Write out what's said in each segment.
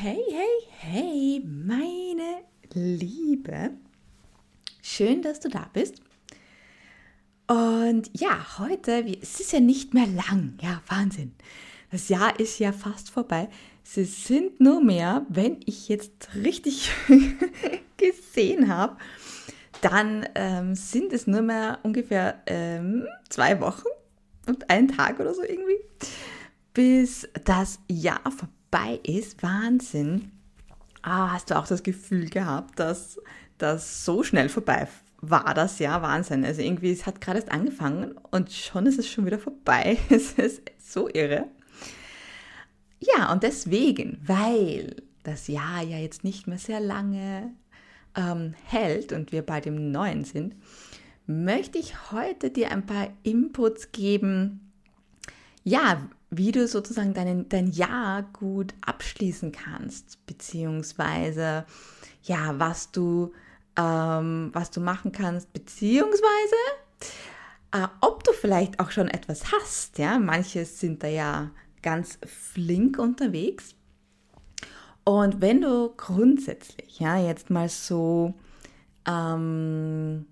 Hey, hey, hey, meine Liebe. Schön, dass du da bist. Und ja, heute, es ist ja nicht mehr lang. Ja, Wahnsinn. Das Jahr ist ja fast vorbei. Sie sind nur mehr, wenn ich jetzt richtig gesehen habe, dann ähm, sind es nur mehr ungefähr ähm, zwei Wochen und einen Tag oder so irgendwie, bis das Jahr vorbei ist. Wahnsinn. Ah, hast du auch das Gefühl gehabt, dass das so schnell vorbei war das Jahr Wahnsinn. Also irgendwie, es hat gerade erst angefangen und schon ist es schon wieder vorbei. Es ist so irre. Ja, und deswegen, weil das Jahr ja jetzt nicht mehr sehr lange ähm, hält und wir bei dem Neuen sind, möchte ich heute dir ein paar Inputs geben, ja, wie du sozusagen deinen, dein Jahr gut abschließen kannst, beziehungsweise ja, was du, ähm, was du machen kannst, beziehungsweise äh, ob du vielleicht auch schon etwas hast. Ja, manche sind da ja ganz flink unterwegs. Und wenn du grundsätzlich, ja, jetzt mal so ähm,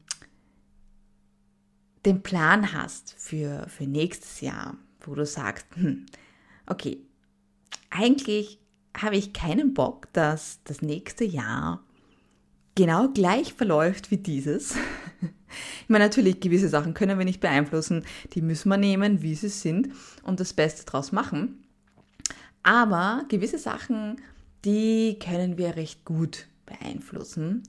den Plan hast für, für nächstes Jahr, wo du sagst, hm, okay, eigentlich habe ich keinen Bock, dass das nächste Jahr genau gleich verläuft wie dieses. Ich meine, natürlich, gewisse Sachen können wir nicht beeinflussen, die müssen wir nehmen, wie sie sind und das Beste draus machen. Aber gewisse Sachen, die können wir recht gut beeinflussen.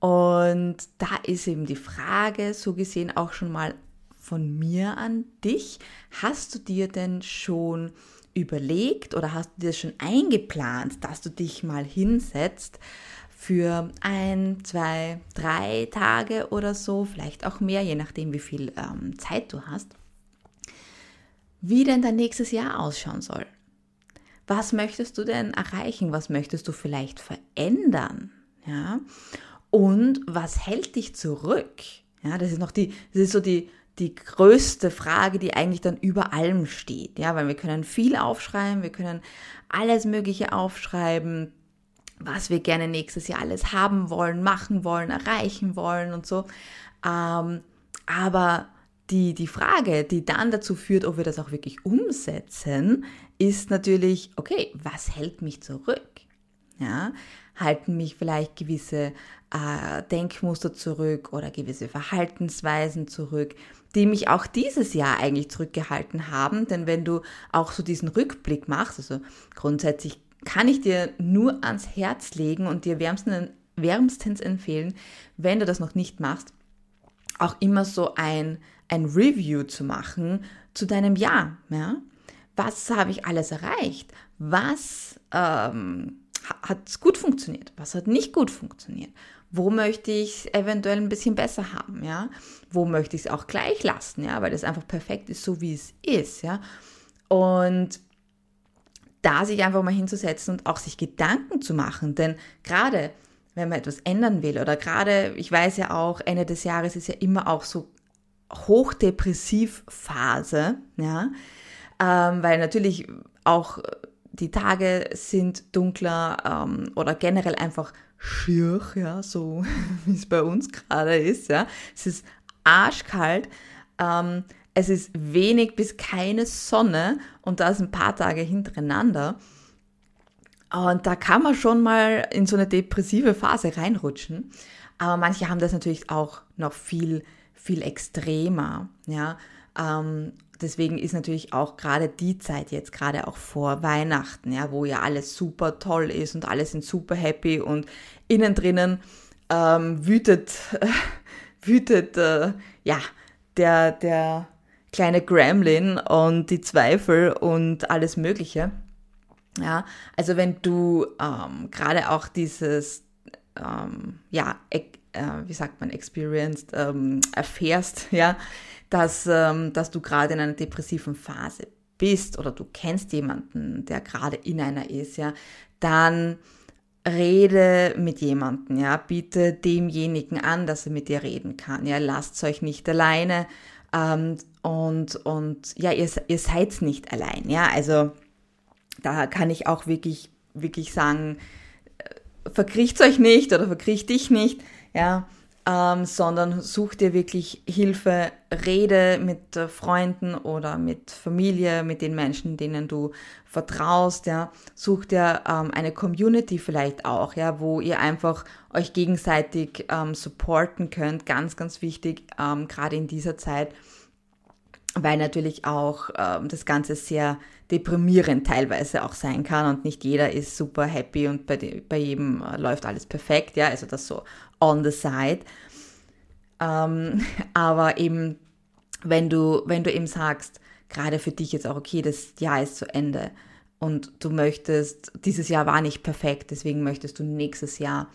Und da ist eben die Frage, so gesehen auch schon mal von mir an dich. Hast du dir denn schon überlegt oder hast du dir schon eingeplant, dass du dich mal hinsetzt für ein, zwei, drei Tage oder so, vielleicht auch mehr, je nachdem, wie viel ähm, Zeit du hast, wie denn dein nächstes Jahr ausschauen soll? Was möchtest du denn erreichen? Was möchtest du vielleicht verändern? Ja? Und was hält dich zurück? Ja, das ist noch die, das ist so die, die größte Frage, die eigentlich dann über allem steht. Ja, weil wir können viel aufschreiben, wir können alles Mögliche aufschreiben, was wir gerne nächstes Jahr alles haben wollen, machen wollen, erreichen wollen und so. Ähm, aber die, die Frage, die dann dazu führt, ob wir das auch wirklich umsetzen, ist natürlich, okay, was hält mich zurück? Ja, halten mich vielleicht gewisse äh, Denkmuster zurück oder gewisse Verhaltensweisen zurück, die mich auch dieses Jahr eigentlich zurückgehalten haben. Denn wenn du auch so diesen Rückblick machst, also grundsätzlich kann ich dir nur ans Herz legen und dir wärmstens, empfehlen, wenn du das noch nicht machst, auch immer so ein, ein Review zu machen zu deinem Jahr. Ja? Was habe ich alles erreicht? Was ähm, hat gut funktioniert? Was hat nicht gut funktioniert? Wo möchte ich es eventuell ein bisschen besser haben? Ja? Wo möchte ich es auch gleich lassen? Ja? Weil das einfach perfekt ist, so wie es ist. Ja? Und da sich einfach mal hinzusetzen und auch sich Gedanken zu machen, denn gerade wenn man etwas ändern will oder gerade, ich weiß ja auch, Ende des Jahres ist ja immer auch so hochdepressiv Phase, ja, ähm, weil natürlich auch die Tage sind dunkler ähm, oder generell einfach schier, ja, so wie es bei uns gerade ist, ja. Es ist arschkalt, ähm, es ist wenig bis keine Sonne und da ist ein paar Tage hintereinander. Und da kann man schon mal in so eine depressive Phase reinrutschen. Aber manche haben das natürlich auch noch viel, viel extremer, ja. Ähm, deswegen ist natürlich auch gerade die Zeit jetzt, gerade auch vor Weihnachten, ja, wo ja alles super toll ist und alle sind super happy und innen drinnen ähm, wütet, äh, wütet, äh, ja, der, der kleine Gremlin und die Zweifel und alles Mögliche. Ja, also wenn du ähm, gerade auch dieses, ähm, ja, äh, wie sagt man, experienced, ähm, erfährst, ja, dass, ähm, dass du gerade in einer depressiven Phase bist oder du kennst jemanden, der gerade in einer ist, ja, dann rede mit jemandem, ja, biete demjenigen an, dass er mit dir reden kann, ja, lasst euch nicht alleine ähm, und, und ja, ihr, ihr seid nicht allein, ja, also da kann ich auch wirklich wirklich sagen, äh, verkriecht euch nicht oder verkriecht dich nicht, ja, ähm, sondern such dir wirklich Hilfe, rede mit äh, Freunden oder mit Familie, mit den Menschen, denen du vertraust, ja, such dir ähm, eine Community vielleicht auch, ja, wo ihr einfach euch gegenseitig ähm, supporten könnt, ganz, ganz wichtig, ähm, gerade in dieser Zeit, weil natürlich auch ähm, das Ganze sehr deprimierend teilweise auch sein kann und nicht jeder ist super happy und bei, bei jedem äh, läuft alles perfekt, ja, also das so on the side. Ähm, aber eben, wenn du, wenn du eben sagst, gerade für dich jetzt auch, okay, das Jahr ist zu Ende und du möchtest, dieses Jahr war nicht perfekt, deswegen möchtest du nächstes Jahr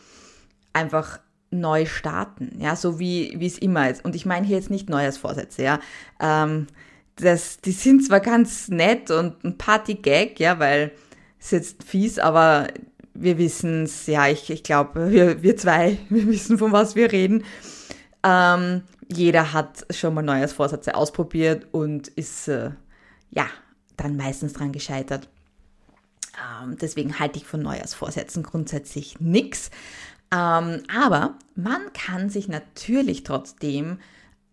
einfach neu starten, ja, so wie, es immer ist. Und ich meine hier jetzt nicht Neujahrsvorsätze, ja. Ähm, das, die sind zwar ganz nett und ein Party-Gag, ja, weil es jetzt fies, aber wir wissen es, ja, ich, ich glaube, wir, wir zwei, wir wissen, von was wir reden. Ähm, jeder hat schon mal Neujahrsvorsätze ausprobiert und ist, äh, ja, dann meistens dran gescheitert. Ähm, deswegen halte ich von Neujahrsvorsätzen grundsätzlich nichts. Ähm, aber man kann sich natürlich trotzdem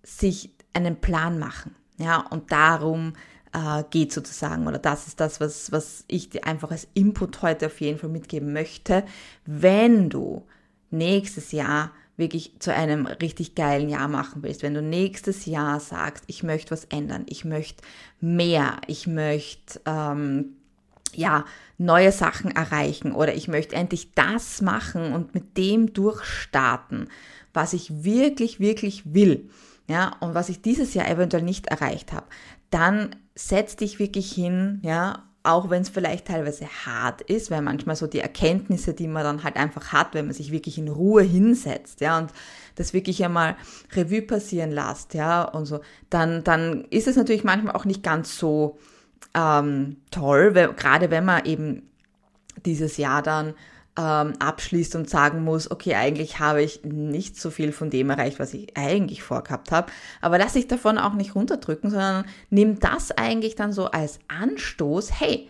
sich einen Plan machen. Ja, und darum äh, geht sozusagen, oder das ist das, was, was ich dir einfach als Input heute auf jeden Fall mitgeben möchte. Wenn du nächstes Jahr wirklich zu einem richtig geilen Jahr machen willst, wenn du nächstes Jahr sagst, ich möchte was ändern, ich möchte mehr, ich möchte ähm, ja neue Sachen erreichen oder ich möchte endlich das machen und mit dem durchstarten, was ich wirklich, wirklich will, ja, und was ich dieses Jahr eventuell nicht erreicht habe, dann setz dich wirklich hin, ja, auch wenn es vielleicht teilweise hart ist, weil manchmal so die Erkenntnisse, die man dann halt einfach hat, wenn man sich wirklich in Ruhe hinsetzt, ja, und das wirklich einmal Revue passieren lässt, ja, und so, dann, dann ist es natürlich manchmal auch nicht ganz so ähm, toll, weil, gerade wenn man eben dieses Jahr dann ähm, abschließt und sagen muss, okay, eigentlich habe ich nicht so viel von dem erreicht, was ich eigentlich vorgehabt habe. Aber lass dich davon auch nicht runterdrücken, sondern nimm das eigentlich dann so als Anstoß, hey,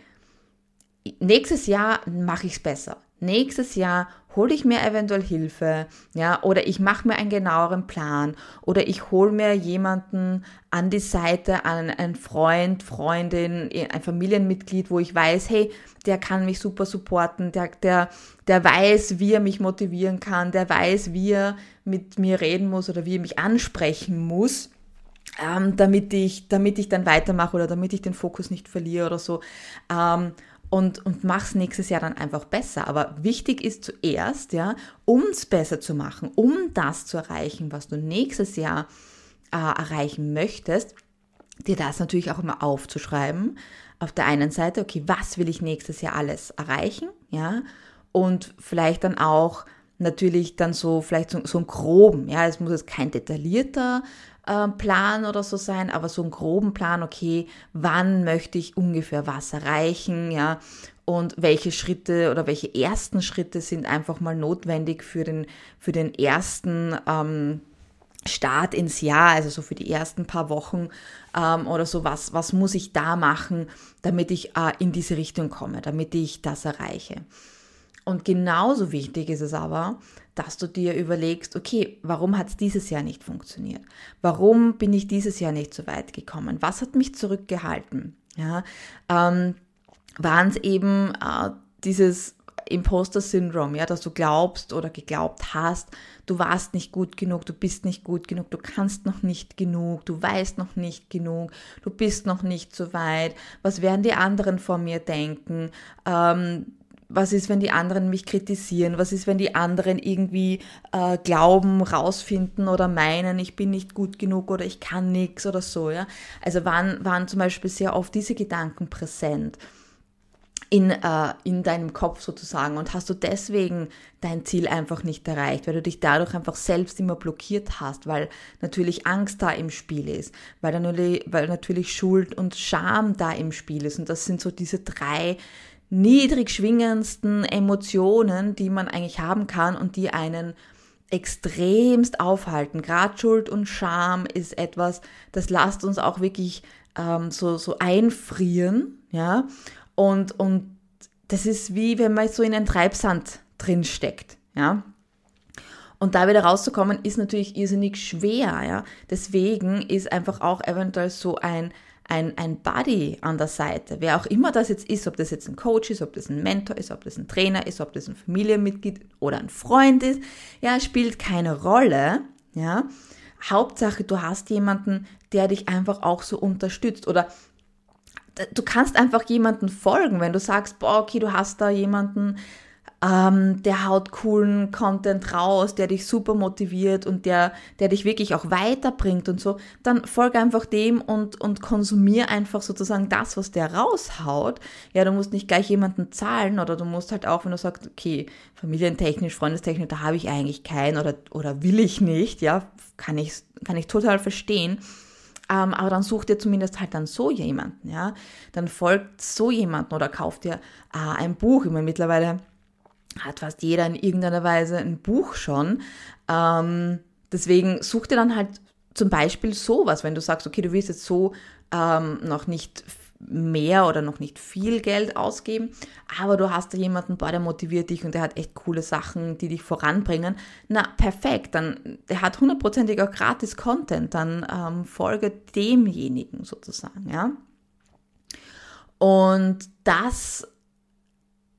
nächstes Jahr mache ich es besser nächstes Jahr hole ich mir eventuell Hilfe, ja, oder ich mache mir einen genaueren Plan oder ich hole mir jemanden an die Seite, an einen Freund, Freundin, ein Familienmitglied, wo ich weiß, hey, der kann mich super supporten, der, der, der weiß, wie er mich motivieren kann, der weiß, wie er mit mir reden muss oder wie er mich ansprechen muss. Ähm, damit ich, damit ich dann weitermache oder damit ich den Fokus nicht verliere oder so. Ähm, und, und mach's nächstes Jahr dann einfach besser. Aber wichtig ist zuerst, ja, um es besser zu machen, um das zu erreichen, was du nächstes Jahr äh, erreichen möchtest, dir das natürlich auch immer aufzuschreiben. Auf der einen Seite, okay, was will ich nächstes Jahr alles erreichen, ja, und vielleicht dann auch natürlich dann so, vielleicht so, so ein groben, ja, es muss jetzt kein detaillierter äh, Plan oder so sein, aber so einen groben Plan, okay, wann möchte ich ungefähr was erreichen, ja, und welche Schritte oder welche ersten Schritte sind einfach mal notwendig für den, für den ersten ähm, Start ins Jahr, also so für die ersten paar Wochen ähm, oder so, was, was muss ich da machen, damit ich äh, in diese Richtung komme, damit ich das erreiche. Und genauso wichtig ist es aber, dass du dir überlegst, okay, warum hat es dieses Jahr nicht funktioniert? Warum bin ich dieses Jahr nicht so weit gekommen? Was hat mich zurückgehalten? Ja, ähm, waren es eben äh, dieses Imposter-Syndrom, ja, dass du glaubst oder geglaubt hast, du warst nicht gut genug, du bist nicht gut genug, du kannst noch nicht genug, du weißt noch nicht genug, du bist noch nicht so weit, was werden die anderen von mir denken, ähm, was ist, wenn die anderen mich kritisieren? Was ist, wenn die anderen irgendwie äh, glauben, rausfinden oder meinen, ich bin nicht gut genug oder ich kann nichts oder so, ja? Also waren, waren zum Beispiel sehr oft diese Gedanken präsent in, äh, in deinem Kopf sozusagen und hast du deswegen dein Ziel einfach nicht erreicht, weil du dich dadurch einfach selbst immer blockiert hast, weil natürlich Angst da im Spiel ist, weil natürlich, weil natürlich Schuld und Scham da im Spiel ist und das sind so diese drei niedrig schwingendsten Emotionen, die man eigentlich haben kann und die einen extremst aufhalten. Gerade Schuld und Scham ist etwas, das lasst uns auch wirklich ähm, so, so einfrieren, ja, und, und das ist wie wenn man so in einen Treibsand drin steckt, ja. Und da wieder rauszukommen, ist natürlich irrsinnig schwer, ja. Deswegen ist einfach auch eventuell so ein, ein, ein Buddy an der Seite, wer auch immer das jetzt ist, ob das jetzt ein Coach ist, ob das ein Mentor ist, ob das ein Trainer ist, ob das ein Familienmitglied oder ein Freund ist, ja, spielt keine Rolle, ja. Hauptsache, du hast jemanden, der dich einfach auch so unterstützt oder du kannst einfach jemanden folgen, wenn du sagst, boah, okay, du hast da jemanden, ähm, der haut coolen Content raus, der dich super motiviert und der, der dich wirklich auch weiterbringt und so, dann folge einfach dem und, und konsumier einfach sozusagen das, was der raushaut. Ja, du musst nicht gleich jemanden zahlen oder du musst halt auch, wenn du sagst, okay, familientechnisch, freundestechnisch, da habe ich eigentlich keinen oder, oder will ich nicht, ja, kann ich, kann ich total verstehen. Ähm, aber dann such dir zumindest halt dann so jemanden, ja. Dann folgt so jemanden oder kauft dir äh, ein Buch. Ich meine, mittlerweile hat fast jeder in irgendeiner Weise ein Buch schon. Ähm, deswegen such dir dann halt zum Beispiel sowas, wenn du sagst, okay, du willst jetzt so ähm, noch nicht mehr oder noch nicht viel Geld ausgeben, aber du hast da jemanden, boah, der motiviert dich und der hat echt coole Sachen, die dich voranbringen. Na, perfekt, dann, der hat hundertprozentig auch gratis Content, dann ähm, folge demjenigen sozusagen, ja. Und das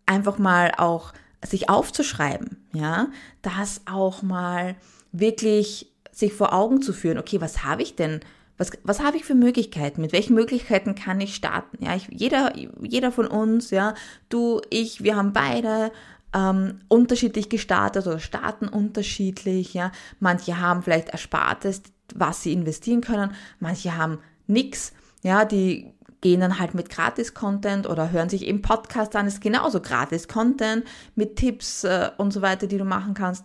einfach mal auch sich aufzuschreiben, ja, das auch mal wirklich sich vor Augen zu führen, okay, was habe ich denn, was, was habe ich für Möglichkeiten, mit welchen Möglichkeiten kann ich starten, ja, ich, jeder, jeder von uns, ja, du, ich, wir haben beide ähm, unterschiedlich gestartet oder starten unterschiedlich, ja, manche haben vielleicht Erspartes, was sie investieren können, manche haben nichts, ja, die gehen dann halt mit Gratis-Content oder hören sich eben Podcast an, ist genauso Gratis-Content mit Tipps äh, und so weiter, die du machen kannst.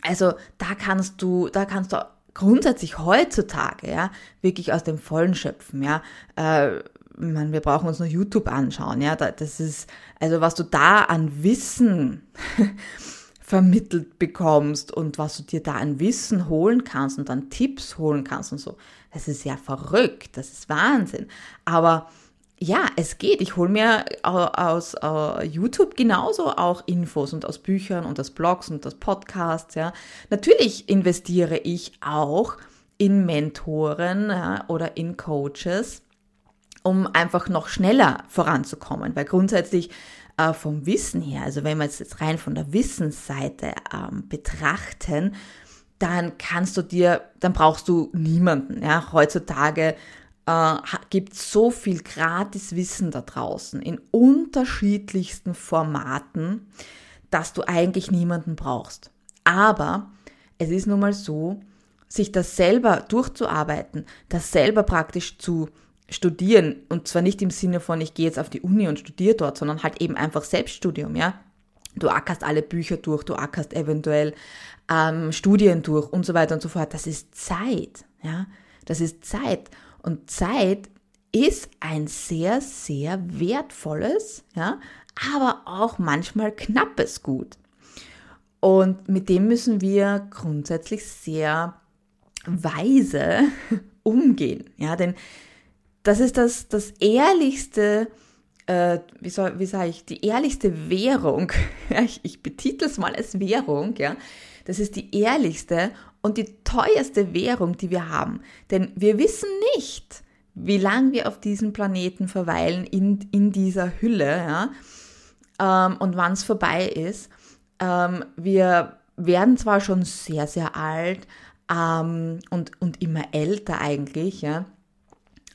Also da kannst du, da kannst du grundsätzlich heutzutage, ja, wirklich aus dem Vollen schöpfen, ja. Äh, man, wir brauchen uns nur YouTube anschauen, ja. Das ist, also was du da an Wissen vermittelt bekommst und was du dir da an Wissen holen kannst und dann Tipps holen kannst und so. Das ist ja verrückt, das ist Wahnsinn. Aber ja, es geht. Ich hole mir aus, aus YouTube genauso auch Infos und aus Büchern und aus Blogs und aus Podcasts. Ja. Natürlich investiere ich auch in Mentoren ja, oder in Coaches, um einfach noch schneller voranzukommen. Weil grundsätzlich äh, vom Wissen her, also wenn wir es jetzt rein von der Wissensseite ähm, betrachten, dann kannst du dir, dann brauchst du niemanden. Ja? Heutzutage äh, gibt so viel Gratiswissen da draußen in unterschiedlichsten Formaten, dass du eigentlich niemanden brauchst. Aber es ist nun mal so, sich das selber durchzuarbeiten, das selber praktisch zu studieren und zwar nicht im Sinne von ich gehe jetzt auf die Uni und studiere dort, sondern halt eben einfach Selbststudium, ja. Du ackerst alle Bücher durch, du ackerst eventuell ähm, Studien durch und so weiter und so fort. Das ist Zeit, ja. Das ist Zeit. Und Zeit ist ein sehr, sehr wertvolles, ja, aber auch manchmal knappes Gut. Und mit dem müssen wir grundsätzlich sehr weise umgehen, ja, denn das ist das, das ehrlichste, äh, wie, wie sage ich, die ehrlichste Währung, ich, ich betitel es mal als Währung, ja, das ist die ehrlichste und die teuerste Währung, die wir haben. Denn wir wissen nicht, wie lange wir auf diesem Planeten verweilen in, in dieser Hülle ja, ähm, und wann es vorbei ist. Ähm, wir werden zwar schon sehr, sehr alt ähm, und, und immer älter eigentlich, ja,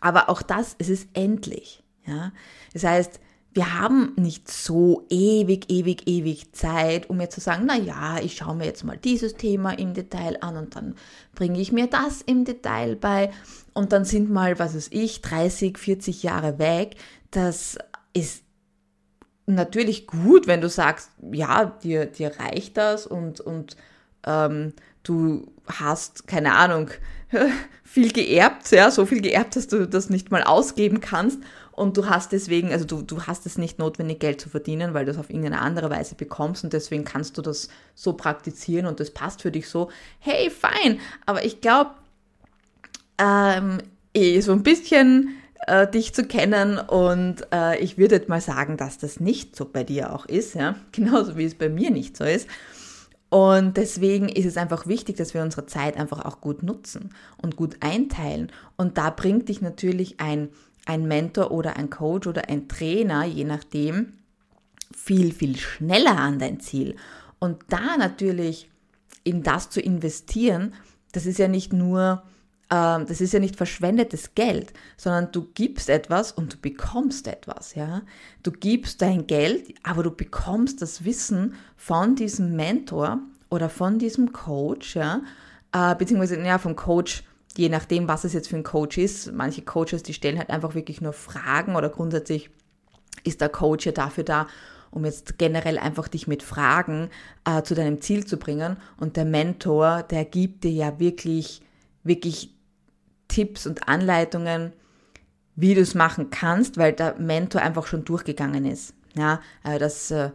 aber auch das, es ist endlich. Ja? Das heißt, wir haben nicht so ewig, ewig, ewig Zeit, um mir zu sagen, na ja, ich schaue mir jetzt mal dieses Thema im Detail an und dann bringe ich mir das im Detail bei und dann sind mal, was weiß ich, 30, 40 Jahre weg. Das ist natürlich gut, wenn du sagst, ja, dir, dir reicht das und, und ähm, du hast, keine Ahnung, viel geerbt, ja, so viel geerbt, dass du das nicht mal ausgeben kannst und du hast deswegen, also du, du hast es nicht notwendig, Geld zu verdienen, weil du es auf irgendeine andere Weise bekommst und deswegen kannst du das so praktizieren und das passt für dich so, hey, fein, aber ich glaube, ähm, eh, so ein bisschen äh, dich zu kennen und äh, ich würde mal sagen, dass das nicht so bei dir auch ist, ja, genauso wie es bei mir nicht so ist. Und deswegen ist es einfach wichtig, dass wir unsere Zeit einfach auch gut nutzen und gut einteilen. Und da bringt dich natürlich ein, ein Mentor oder ein Coach oder ein Trainer, je nachdem, viel, viel schneller an dein Ziel. Und da natürlich in das zu investieren, das ist ja nicht nur ähm, das ist ja nicht verschwendetes Geld, sondern du gibst etwas und du bekommst etwas, ja. Du gibst dein Geld, aber du bekommst das Wissen von diesem Mentor oder von diesem Coach, ja, äh, beziehungsweise ja, vom Coach, je nachdem, was es jetzt für ein Coach ist. Manche Coaches, die stellen halt einfach wirklich nur Fragen oder grundsätzlich ist der Coach ja dafür da, um jetzt generell einfach dich mit Fragen äh, zu deinem Ziel zu bringen. Und der Mentor, der gibt dir ja wirklich, wirklich Tipps und Anleitungen, wie du es machen kannst, weil der Mentor einfach schon durchgegangen ist. Ja, äh, das äh,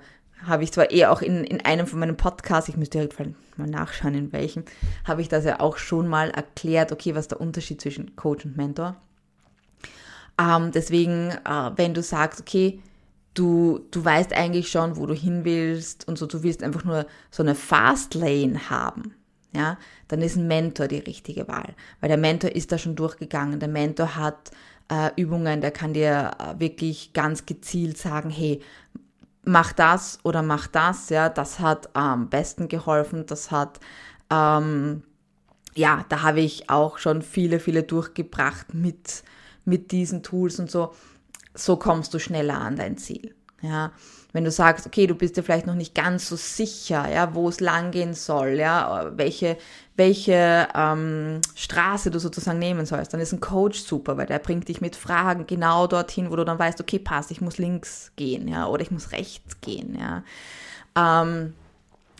habe ich zwar eher auch in, in einem von meinen Podcasts, ich müsste direkt mal nachschauen, in welchem, habe ich das ja auch schon mal erklärt, okay, was der Unterschied zwischen Coach und Mentor. Ähm, deswegen, äh, wenn du sagst, okay, du, du weißt eigentlich schon, wo du hin willst und so, du willst einfach nur so eine Fast Lane haben, ja, dann ist ein Mentor die richtige Wahl, weil der Mentor ist da schon durchgegangen. Der Mentor hat äh, Übungen, der kann dir äh, wirklich ganz gezielt sagen, hey, mach das oder mach das, ja, das hat am besten geholfen, das hat, ähm, ja, da habe ich auch schon viele, viele durchgebracht mit, mit diesen Tools und so. So kommst du schneller an dein Ziel. Ja, wenn du sagst, okay, du bist dir vielleicht noch nicht ganz so sicher, ja, wo es langgehen soll, ja, welche, welche ähm, Straße du sozusagen nehmen sollst, dann ist ein Coach super, weil der bringt dich mit Fragen genau dorthin, wo du dann weißt, okay, passt, ich muss links gehen, ja, oder ich muss rechts gehen, ja. Ähm,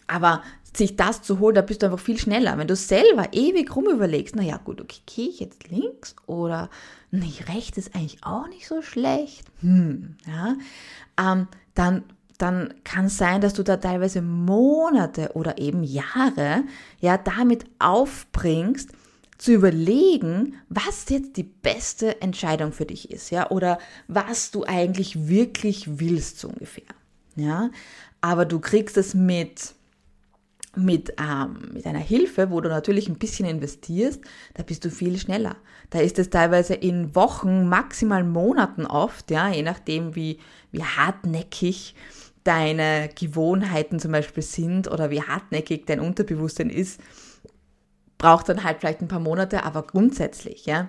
aber sich das zu holen, da bist du einfach viel schneller. Wenn du selber ewig rum überlegst, naja, gut, okay, gehe ich jetzt links oder nee, rechts ist eigentlich auch nicht so schlecht, hm, ja, ähm, dann dann kann es sein, dass du da teilweise Monate oder eben Jahre ja damit aufbringst, zu überlegen, was jetzt die beste Entscheidung für dich ist, ja, oder was du eigentlich wirklich willst, so ungefähr, ja. Aber du kriegst es mit mit, ähm, mit einer Hilfe, wo du natürlich ein bisschen investierst, da bist du viel schneller. Da ist es teilweise in Wochen, maximal Monaten oft, ja, je nachdem, wie, wie hartnäckig deine Gewohnheiten zum Beispiel sind oder wie hartnäckig dein Unterbewusstsein ist, braucht dann halt vielleicht ein paar Monate, aber grundsätzlich, ja,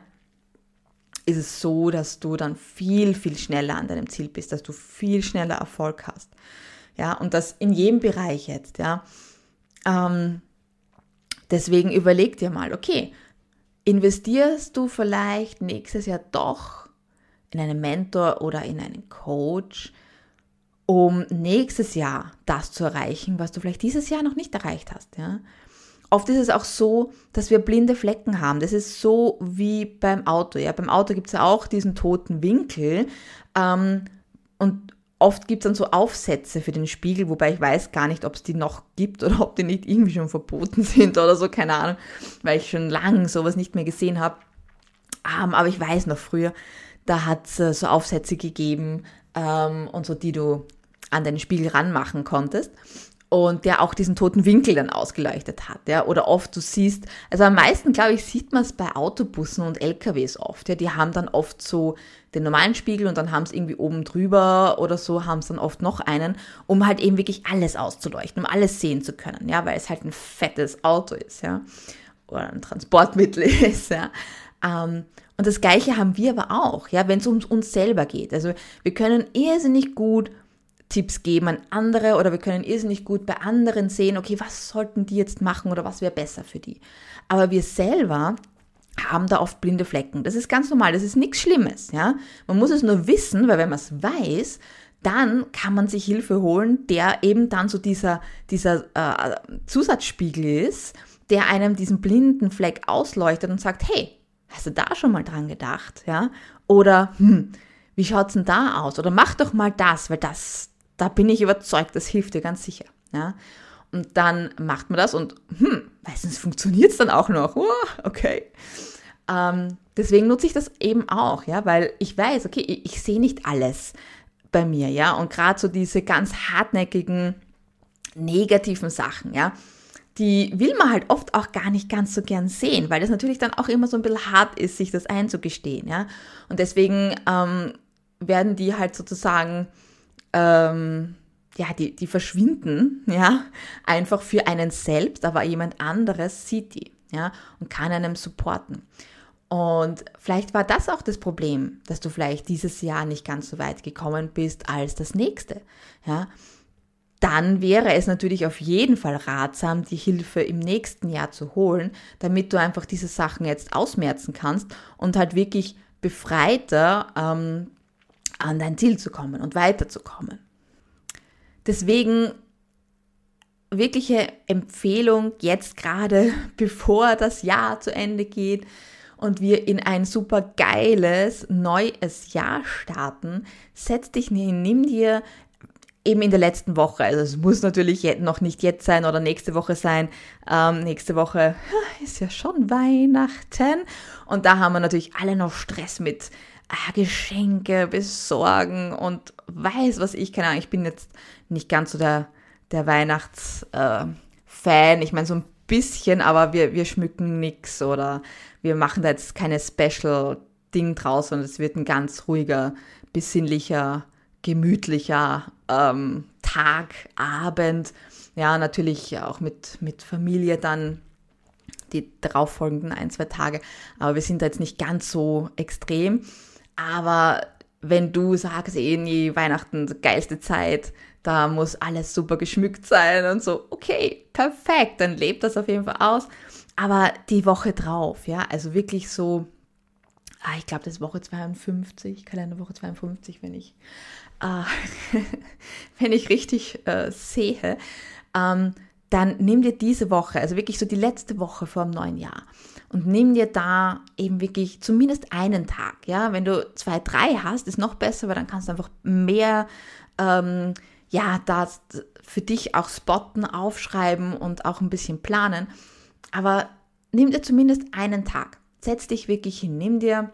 ist es so, dass du dann viel, viel schneller an deinem Ziel bist, dass du viel schneller Erfolg hast. Ja, und das in jedem Bereich jetzt, ja. Ähm, deswegen überleg dir mal, okay, investierst du vielleicht nächstes Jahr doch in einen Mentor oder in einen Coach, um nächstes Jahr das zu erreichen, was du vielleicht dieses Jahr noch nicht erreicht hast, ja? Oft ist es auch so, dass wir blinde Flecken haben. Das ist so wie beim Auto. Ja? Beim Auto gibt es ja auch diesen toten Winkel. Ähm, und Oft gibt es dann so Aufsätze für den Spiegel, wobei ich weiß gar nicht, ob es die noch gibt oder ob die nicht irgendwie schon verboten sind oder so, keine Ahnung, weil ich schon lange sowas nicht mehr gesehen habe. Um, ähm, aber ich weiß noch früher, da hat es äh, so Aufsätze gegeben ähm, und so, die du an den Spiegel ranmachen konntest und der auch diesen toten Winkel dann ausgeleuchtet hat. Ja? Oder oft du siehst, also am meisten, glaube ich, sieht man es bei Autobussen und LKWs oft. Ja? Die haben dann oft so den normalen Spiegel und dann haben es irgendwie oben drüber oder so, haben es dann oft noch einen, um halt eben wirklich alles auszuleuchten, um alles sehen zu können, ja, weil es halt ein fettes Auto ist, ja, oder ein Transportmittel ist, ja. Ähm, und das Gleiche haben wir aber auch, ja, wenn es um uns selber geht. Also wir können irrsinnig gut Tipps geben an andere oder wir können irrsinnig gut bei anderen sehen, okay, was sollten die jetzt machen oder was wäre besser für die. Aber wir selber haben da oft blinde Flecken. Das ist ganz normal, das ist nichts Schlimmes, ja. Man muss es nur wissen, weil wenn man es weiß, dann kann man sich Hilfe holen, der eben dann so dieser, dieser äh, Zusatzspiegel ist, der einem diesen blinden Fleck ausleuchtet und sagt, hey, hast du da schon mal dran gedacht, ja? Oder, hm, wie schaut's denn da aus? Oder mach doch mal das, weil das, da bin ich überzeugt, das hilft dir ganz sicher. Ja? Und dann macht man das und hm, meistens funktioniert es dann auch noch. Oh, okay. Ähm, deswegen nutze ich das eben auch, ja, weil ich weiß, okay, ich, ich sehe nicht alles bei mir, ja, und gerade so diese ganz hartnäckigen negativen Sachen, ja, die will man halt oft auch gar nicht ganz so gern sehen, weil das natürlich dann auch immer so ein bisschen hart ist, sich das einzugestehen, ja. Und deswegen ähm, werden die halt sozusagen, ähm, ja, die, die verschwinden, ja, einfach für einen selbst, aber jemand anderes sieht die, ja, und kann einem supporten. Und vielleicht war das auch das Problem, dass du vielleicht dieses Jahr nicht ganz so weit gekommen bist als das nächste, ja dann wäre es natürlich auf jeden Fall ratsam, die Hilfe im nächsten Jahr zu holen, damit du einfach diese Sachen jetzt ausmerzen kannst und halt wirklich befreiter ähm, an dein Ziel zu kommen und weiterzukommen. Deswegen wirkliche Empfehlung jetzt gerade, bevor das Jahr zu Ende geht und wir in ein super geiles neues Jahr starten, setz dich hin, nimm dir eben in der letzten Woche. Also es muss natürlich noch nicht jetzt sein oder nächste Woche sein. Ähm, nächste Woche ist ja schon Weihnachten. Und da haben wir natürlich alle noch Stress mit äh, Geschenke besorgen und weiß was ich, keine Ahnung, ich bin jetzt nicht ganz so der, der Weihnachtsfan. Äh, ich meine, so ein bisschen, aber wir, wir schmücken nix oder wir machen da jetzt keine Special-Ding draus, sondern es wird ein ganz ruhiger, besinnlicher gemütlicher ähm, Tag, Abend. Ja, natürlich auch mit, mit Familie dann die darauffolgenden ein, zwei Tage. Aber wir sind da jetzt nicht ganz so extrem. Aber wenn du sagst, eh nie Weihnachten, geilste Zeit, da muss alles super geschmückt sein und so, okay, perfekt, dann lebt das auf jeden Fall aus. Aber die Woche drauf, ja, also wirklich so, ah, ich glaube, das ist Woche 52, Kalenderwoche 52, wenn ich äh, wenn ich richtig äh, sehe, ähm, dann nimm dir diese Woche, also wirklich so die letzte Woche vor dem neuen Jahr und nimm dir da eben wirklich zumindest einen Tag. Ja, wenn du zwei, drei hast, ist noch besser, weil dann kannst du einfach mehr, ähm, ja, das für dich auch spotten, aufschreiben und auch ein bisschen planen. Aber nimm dir zumindest einen Tag. Setz dich wirklich hin, nimm dir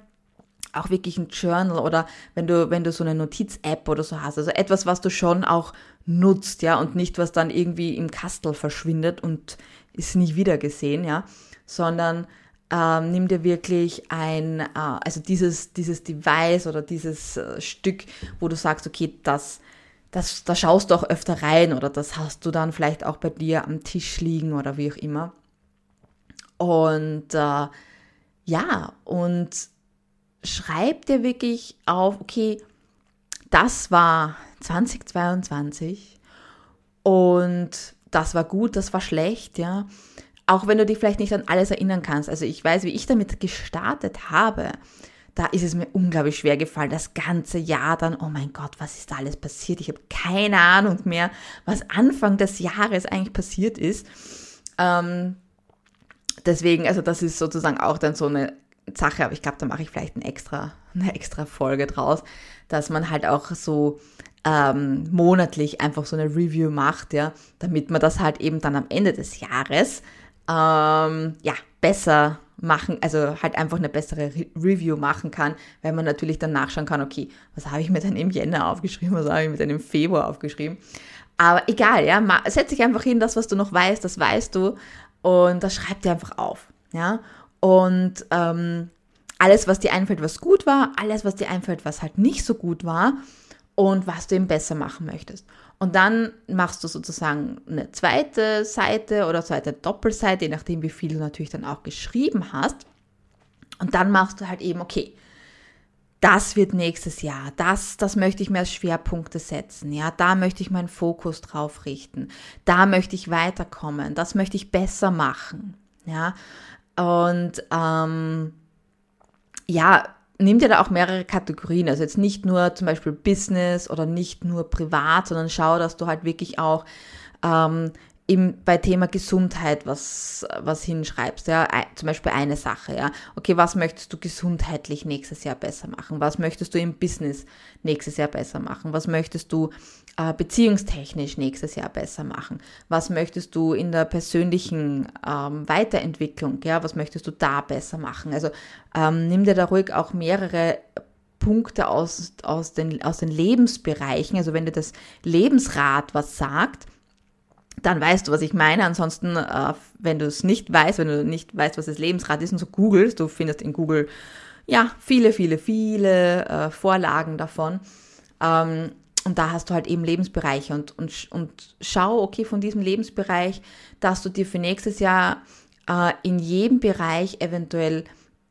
auch wirklich ein Journal oder wenn du, wenn du so eine Notiz-App oder so hast. Also etwas, was du schon auch nutzt, ja, und nicht, was dann irgendwie im Kastel verschwindet und ist nie wieder gesehen, ja, sondern ähm, nimm dir wirklich ein, äh, also dieses, dieses Device oder dieses äh, Stück, wo du sagst, okay, das, das, da schaust du auch öfter rein oder das hast du dann vielleicht auch bei dir am Tisch liegen oder wie auch immer. Und äh, ja, und schreib dir wirklich auf, okay, das war 2022 und das war gut, das war schlecht, ja. Auch wenn du dich vielleicht nicht an alles erinnern kannst. Also ich weiß, wie ich damit gestartet habe, da ist es mir unglaublich schwer gefallen, das ganze Jahr dann, oh mein Gott, was ist da alles passiert? Ich habe keine Ahnung mehr, was Anfang des Jahres eigentlich passiert ist. Ähm, deswegen, also das ist sozusagen auch dann so eine Sache, aber ich glaube, da mache ich vielleicht eine extra, eine extra Folge draus, dass man halt auch so ähm, monatlich einfach so eine Review macht, ja, damit man das halt eben dann am Ende des Jahres ähm, ja besser machen, also halt einfach eine bessere Re Review machen kann, weil man natürlich dann nachschauen kann, okay, was habe ich mir denn im Jänner aufgeschrieben, was habe ich mir denn im Februar aufgeschrieben. Aber egal, ja, setz dich einfach hin, das, was du noch weißt, das weißt du und das schreib dir einfach auf, ja. Und ähm, alles, was dir einfällt, was gut war, alles, was dir einfällt, was halt nicht so gut war und was du eben besser machen möchtest. Und dann machst du sozusagen eine zweite Seite oder zweite Doppelseite, je nachdem, wie viel du natürlich dann auch geschrieben hast. Und dann machst du halt eben, okay, das wird nächstes Jahr, das, das möchte ich mir als Schwerpunkte setzen, ja, da möchte ich meinen Fokus drauf richten, da möchte ich weiterkommen, das möchte ich besser machen, ja, und ähm, ja, nimm dir da auch mehrere Kategorien. Also jetzt nicht nur zum Beispiel Business oder nicht nur privat, sondern schau, dass du halt wirklich auch ähm, im, bei Thema Gesundheit was, was hinschreibst, ja, zum Beispiel eine Sache, ja, okay, was möchtest du gesundheitlich nächstes Jahr besser machen? Was möchtest du im Business nächstes Jahr besser machen? Was möchtest du äh, beziehungstechnisch nächstes Jahr besser machen? Was möchtest du in der persönlichen ähm, Weiterentwicklung, ja, was möchtest du da besser machen? Also ähm, nimm dir da ruhig auch mehrere Punkte aus, aus, den, aus den Lebensbereichen, also wenn dir das Lebensrad was sagt, dann weißt du, was ich meine. Ansonsten, äh, wenn du es nicht weißt, wenn du nicht weißt, was das Lebensrad ist und so googelst, du findest in Google ja viele, viele, viele äh, Vorlagen davon. Ähm, und da hast du halt eben Lebensbereiche und, und, und schau, okay, von diesem Lebensbereich, dass du dir für nächstes Jahr äh, in jedem Bereich eventuell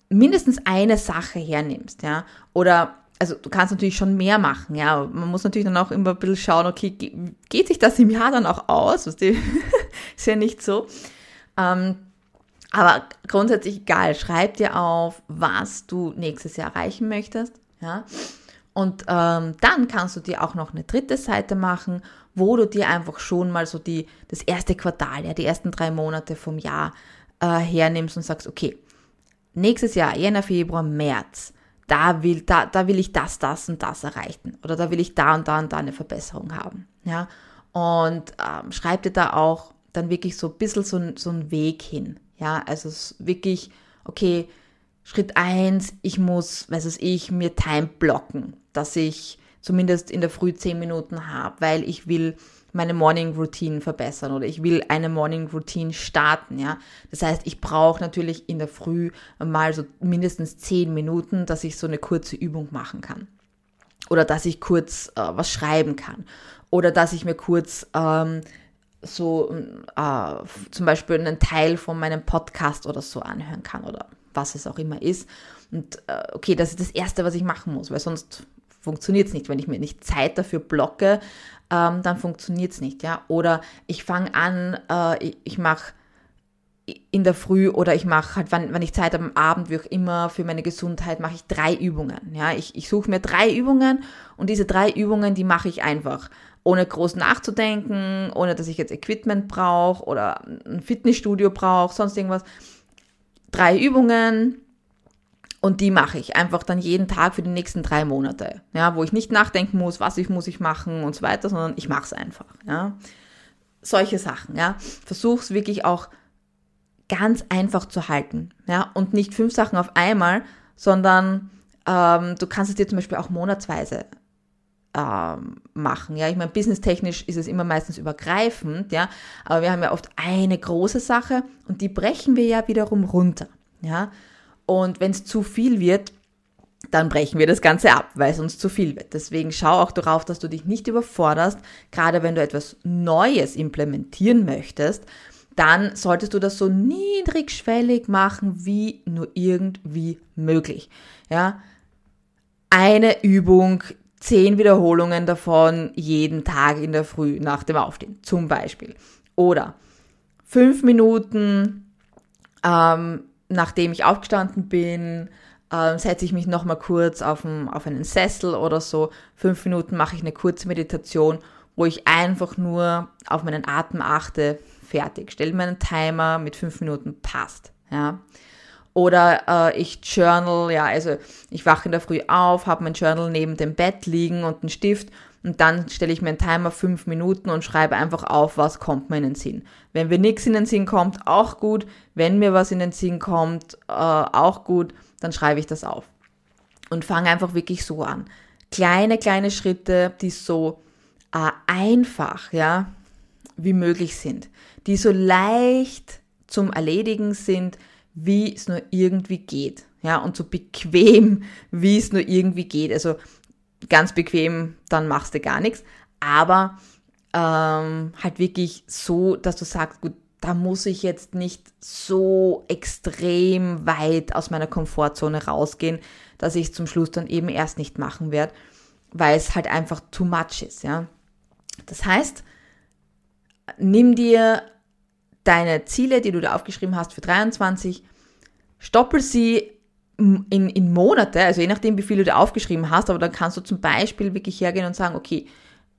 mindestens eine Sache hernimmst, ja, oder also du kannst natürlich schon mehr machen, ja. Man muss natürlich dann auch immer ein bisschen schauen, okay, geht sich das im Jahr dann auch aus? ist ja nicht so. Ähm, aber grundsätzlich egal, schreib dir auf, was du nächstes Jahr erreichen möchtest, ja. Und ähm, dann kannst du dir auch noch eine dritte Seite machen, wo du dir einfach schon mal so die, das erste Quartal, ja, die ersten drei Monate vom Jahr äh, hernimmst und sagst, okay, nächstes Jahr, Jänner, Februar, März, da will, da, da will ich das, das und das erreichen. Oder da will ich da und da und da eine Verbesserung haben. Ja? Und ähm, schreib dir da auch dann wirklich so ein bisschen so, so einen Weg hin. Ja, also wirklich, okay, Schritt eins ich muss, weiß es ich, mir Time blocken, dass ich zumindest in der Früh zehn Minuten habe, weil ich will meine Morning Routine verbessern oder ich will eine Morning Routine starten, ja. Das heißt, ich brauche natürlich in der Früh mal so mindestens zehn Minuten, dass ich so eine kurze Übung machen kann. Oder dass ich kurz äh, was schreiben kann. Oder dass ich mir kurz ähm, so äh, zum Beispiel einen Teil von meinem Podcast oder so anhören kann oder was es auch immer ist. Und äh, okay, das ist das Erste, was ich machen muss, weil sonst funktioniert es nicht. Wenn ich mir nicht Zeit dafür blocke, ähm, dann funktioniert es nicht, ja. Oder ich fange an, äh, ich, ich mache in der Früh oder ich mache halt, wenn, wenn ich Zeit habe am Abend, wie auch immer, für meine Gesundheit, mache ich drei Übungen. Ja, ich, ich suche mir drei Übungen und diese drei Übungen, die mache ich einfach. Ohne groß nachzudenken, ohne dass ich jetzt Equipment brauche oder ein Fitnessstudio brauche, sonst irgendwas. Drei Übungen, und die mache ich einfach dann jeden Tag für die nächsten drei Monate, ja, wo ich nicht nachdenken muss, was ich muss ich machen und so weiter, sondern ich mache es einfach, ja. Solche Sachen, ja. Versuch's wirklich auch ganz einfach zu halten, ja, und nicht fünf Sachen auf einmal, sondern ähm, du kannst es dir zum Beispiel auch monatsweise ähm, machen. Ja, ich meine, businesstechnisch ist es immer meistens übergreifend, ja, aber wir haben ja oft eine große Sache und die brechen wir ja wiederum runter. Ja, und wenn es zu viel wird, dann brechen wir das Ganze ab, weil es uns zu viel wird. Deswegen schau auch darauf, dass du dich nicht überforderst, gerade wenn du etwas Neues implementieren möchtest, dann solltest du das so niedrigschwellig machen wie nur irgendwie möglich. Ja? Eine Übung, zehn Wiederholungen davon jeden Tag in der Früh nach dem Aufstehen, zum Beispiel. Oder fünf Minuten ähm, nachdem ich aufgestanden bin, äh, setze ich mich nochmal kurz auf, ein, auf einen Sessel oder so. Fünf Minuten mache ich eine kurze Meditation, wo ich einfach nur auf meinen Atem achte. Fertig. Stell mir einen Timer mit fünf Minuten, passt. Ja. Oder äh, ich journal, ja, also ich wache in der Früh auf, habe mein Journal neben dem Bett liegen und einen Stift und dann stelle ich mir einen Timer fünf Minuten und schreibe einfach auf, was kommt mir in den Sinn. Wenn mir nichts in den Sinn kommt, auch gut. Wenn mir was in den Sinn kommt, äh, auch gut, dann schreibe ich das auf. Und fange einfach wirklich so an. Kleine, kleine Schritte, die so äh, einfach, ja, wie möglich sind. Die so leicht zum Erledigen sind, wie es nur irgendwie geht. Ja, und so bequem, wie es nur irgendwie geht. Also ganz bequem, dann machst du gar nichts. Aber ähm, halt wirklich so, dass du sagst, gut, da muss ich jetzt nicht so extrem weit aus meiner Komfortzone rausgehen, dass ich es zum Schluss dann eben erst nicht machen werde, weil es halt einfach too much ist, ja. Das heißt, nimm dir deine Ziele, die du da aufgeschrieben hast für 23, stoppel sie in, in Monate, also je nachdem, wie viel du da aufgeschrieben hast, aber dann kannst du zum Beispiel wirklich hergehen und sagen, okay,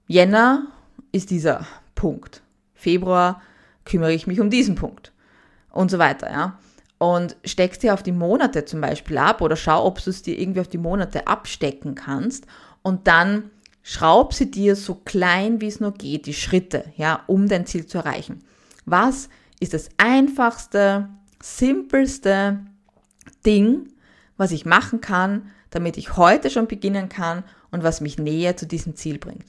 Jänner ist dieser Punkt. Februar kümmere ich mich um diesen Punkt und so weiter, ja. Und steckst dir auf die Monate zum Beispiel ab oder schau, ob du es dir irgendwie auf die Monate abstecken kannst und dann schraub sie dir so klein wie es nur geht, die Schritte, ja, um dein Ziel zu erreichen. Was ist das einfachste, simpelste Ding, was ich machen kann, damit ich heute schon beginnen kann und was mich näher zu diesem Ziel bringt.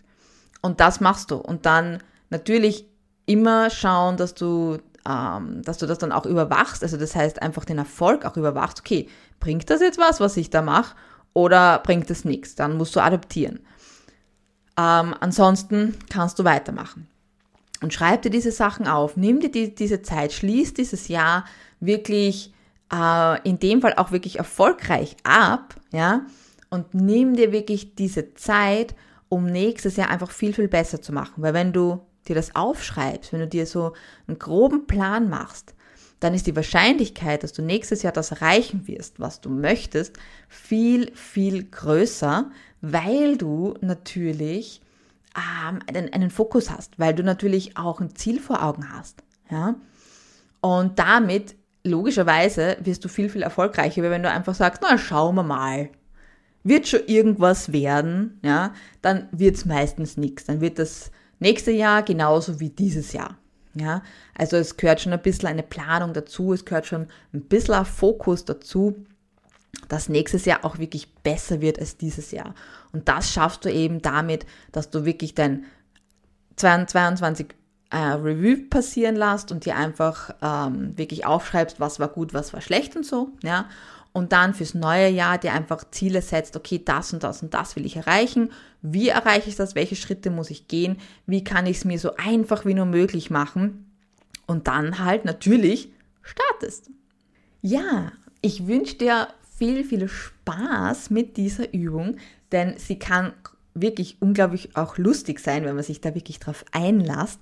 Und das machst du. Und dann natürlich immer schauen, dass du ähm, dass du das dann auch überwachst. Also das heißt einfach den Erfolg auch überwachst. Okay, bringt das jetzt was, was ich da mache, oder bringt es nichts? Dann musst du adaptieren. Ähm, ansonsten kannst du weitermachen. Und schreib dir diese Sachen auf, nimm dir die, diese Zeit, schließ dieses Jahr wirklich äh, in dem Fall auch wirklich erfolgreich ab, ja, und nimm dir wirklich diese Zeit, um nächstes Jahr einfach viel, viel besser zu machen. Weil wenn du dir das aufschreibst, wenn du dir so einen groben Plan machst, dann ist die Wahrscheinlichkeit, dass du nächstes Jahr das erreichen wirst, was du möchtest, viel, viel größer, weil du natürlich ähm, einen, einen Fokus hast, weil du natürlich auch ein Ziel vor Augen hast. Ja? Und damit, logischerweise, wirst du viel, viel erfolgreicher, wenn du einfach sagst, na, schauen wir mal. Wird schon irgendwas werden, ja, dann wird es meistens nichts. Dann wird das nächste Jahr genauso wie dieses Jahr. Ja, also es gehört schon ein bisschen eine Planung dazu, es gehört schon ein bisschen ein Fokus dazu, dass nächstes Jahr auch wirklich besser wird als dieses Jahr. Und das schaffst du eben damit, dass du wirklich dein 22 äh, Review passieren lässt und dir einfach ähm, wirklich aufschreibst, was war gut, was war schlecht und so, ja und dann fürs neue Jahr dir einfach Ziele setzt, okay, das und das und das will ich erreichen. Wie erreiche ich das? Welche Schritte muss ich gehen? Wie kann ich es mir so einfach wie nur möglich machen? Und dann halt natürlich startest. Ja, ich wünsche dir viel, viel Spaß mit dieser Übung, denn sie kann wirklich unglaublich auch lustig sein, wenn man sich da wirklich drauf einlasst.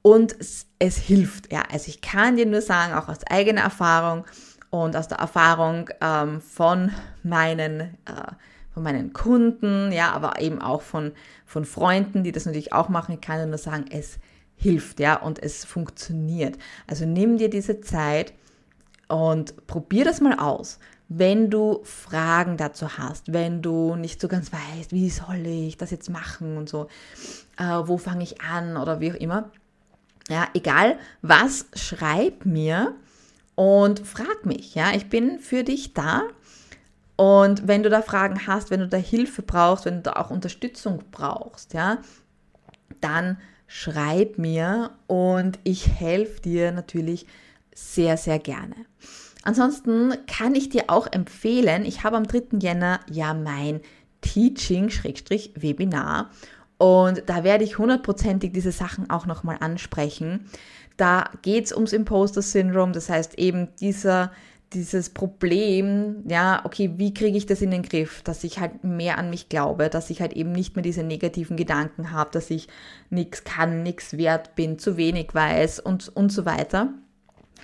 Und es, es hilft. Ja, also ich kann dir nur sagen, auch aus eigener Erfahrung, und aus der Erfahrung ähm, von meinen äh, von meinen Kunden, ja, aber eben auch von, von Freunden, die das natürlich auch machen, ich kann nur sagen, es hilft, ja, und es funktioniert. Also nimm dir diese Zeit und probier das mal aus. Wenn du Fragen dazu hast, wenn du nicht so ganz weißt, wie soll ich das jetzt machen und so, äh, wo fange ich an oder wie auch immer, ja, egal was, schreib mir und frag mich, ja, ich bin für dich da. Und wenn du da Fragen hast, wenn du da Hilfe brauchst, wenn du da auch Unterstützung brauchst, ja, dann schreib mir und ich helfe dir natürlich sehr, sehr gerne. Ansonsten kann ich dir auch empfehlen, ich habe am 3. Jänner ja mein Teaching-Webinar und da werde ich hundertprozentig diese Sachen auch nochmal ansprechen. Da geht es ums Imposter-Syndrom, das heißt eben dieser, dieses Problem, ja, okay, wie kriege ich das in den Griff, dass ich halt mehr an mich glaube, dass ich halt eben nicht mehr diese negativen Gedanken habe, dass ich nichts kann, nichts wert bin, zu wenig weiß und, und so weiter.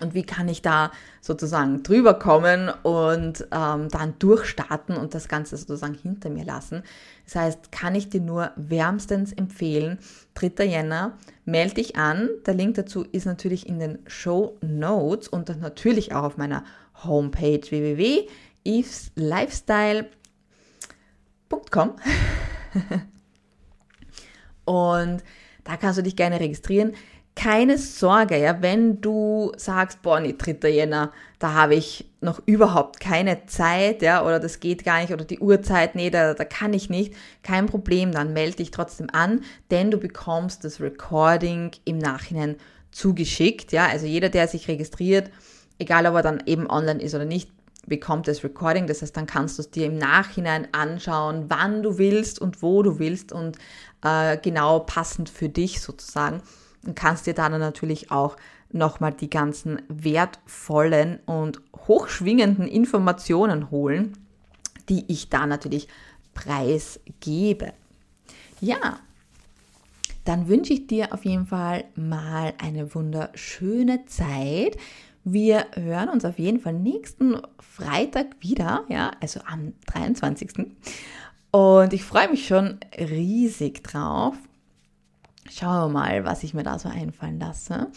Und wie kann ich da sozusagen drüber kommen und ähm, dann durchstarten und das Ganze sozusagen hinter mir lassen. Das heißt, kann ich dir nur wärmstens empfehlen, 3. Jänner, melde dich an. Der Link dazu ist natürlich in den Show Notes und dann natürlich auch auf meiner Homepage www.eveslifestyle.com. und da kannst du dich gerne registrieren keine Sorge, ja, wenn du sagst, boah, nee, 3. Jänner, da habe ich noch überhaupt keine Zeit, ja, oder das geht gar nicht, oder die Uhrzeit, nee, da, da kann ich nicht, kein Problem, dann melde dich trotzdem an, denn du bekommst das Recording im Nachhinein zugeschickt, ja, also jeder, der sich registriert, egal ob er dann eben online ist oder nicht, bekommt das Recording, das heißt, dann kannst du es dir im Nachhinein anschauen, wann du willst und wo du willst und äh, genau passend für dich sozusagen und kannst dir dann natürlich auch nochmal die ganzen wertvollen und hochschwingenden Informationen holen, die ich da natürlich preisgebe. Ja, dann wünsche ich dir auf jeden Fall mal eine wunderschöne Zeit. Wir hören uns auf jeden Fall nächsten Freitag wieder, ja, also am 23. Und ich freue mich schon riesig drauf. Schauen wir mal, was ich mir da so einfallen lasse.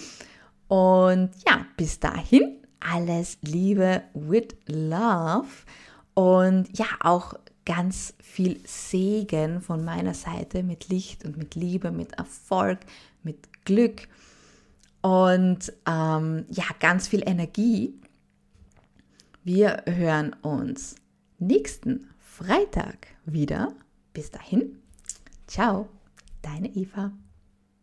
Und ja, bis dahin alles Liebe with Love und ja, auch ganz viel Segen von meiner Seite mit Licht und mit Liebe, mit Erfolg, mit Glück und ähm, ja, ganz viel Energie. Wir hören uns nächsten Freitag wieder. Bis dahin, ciao, deine Eva.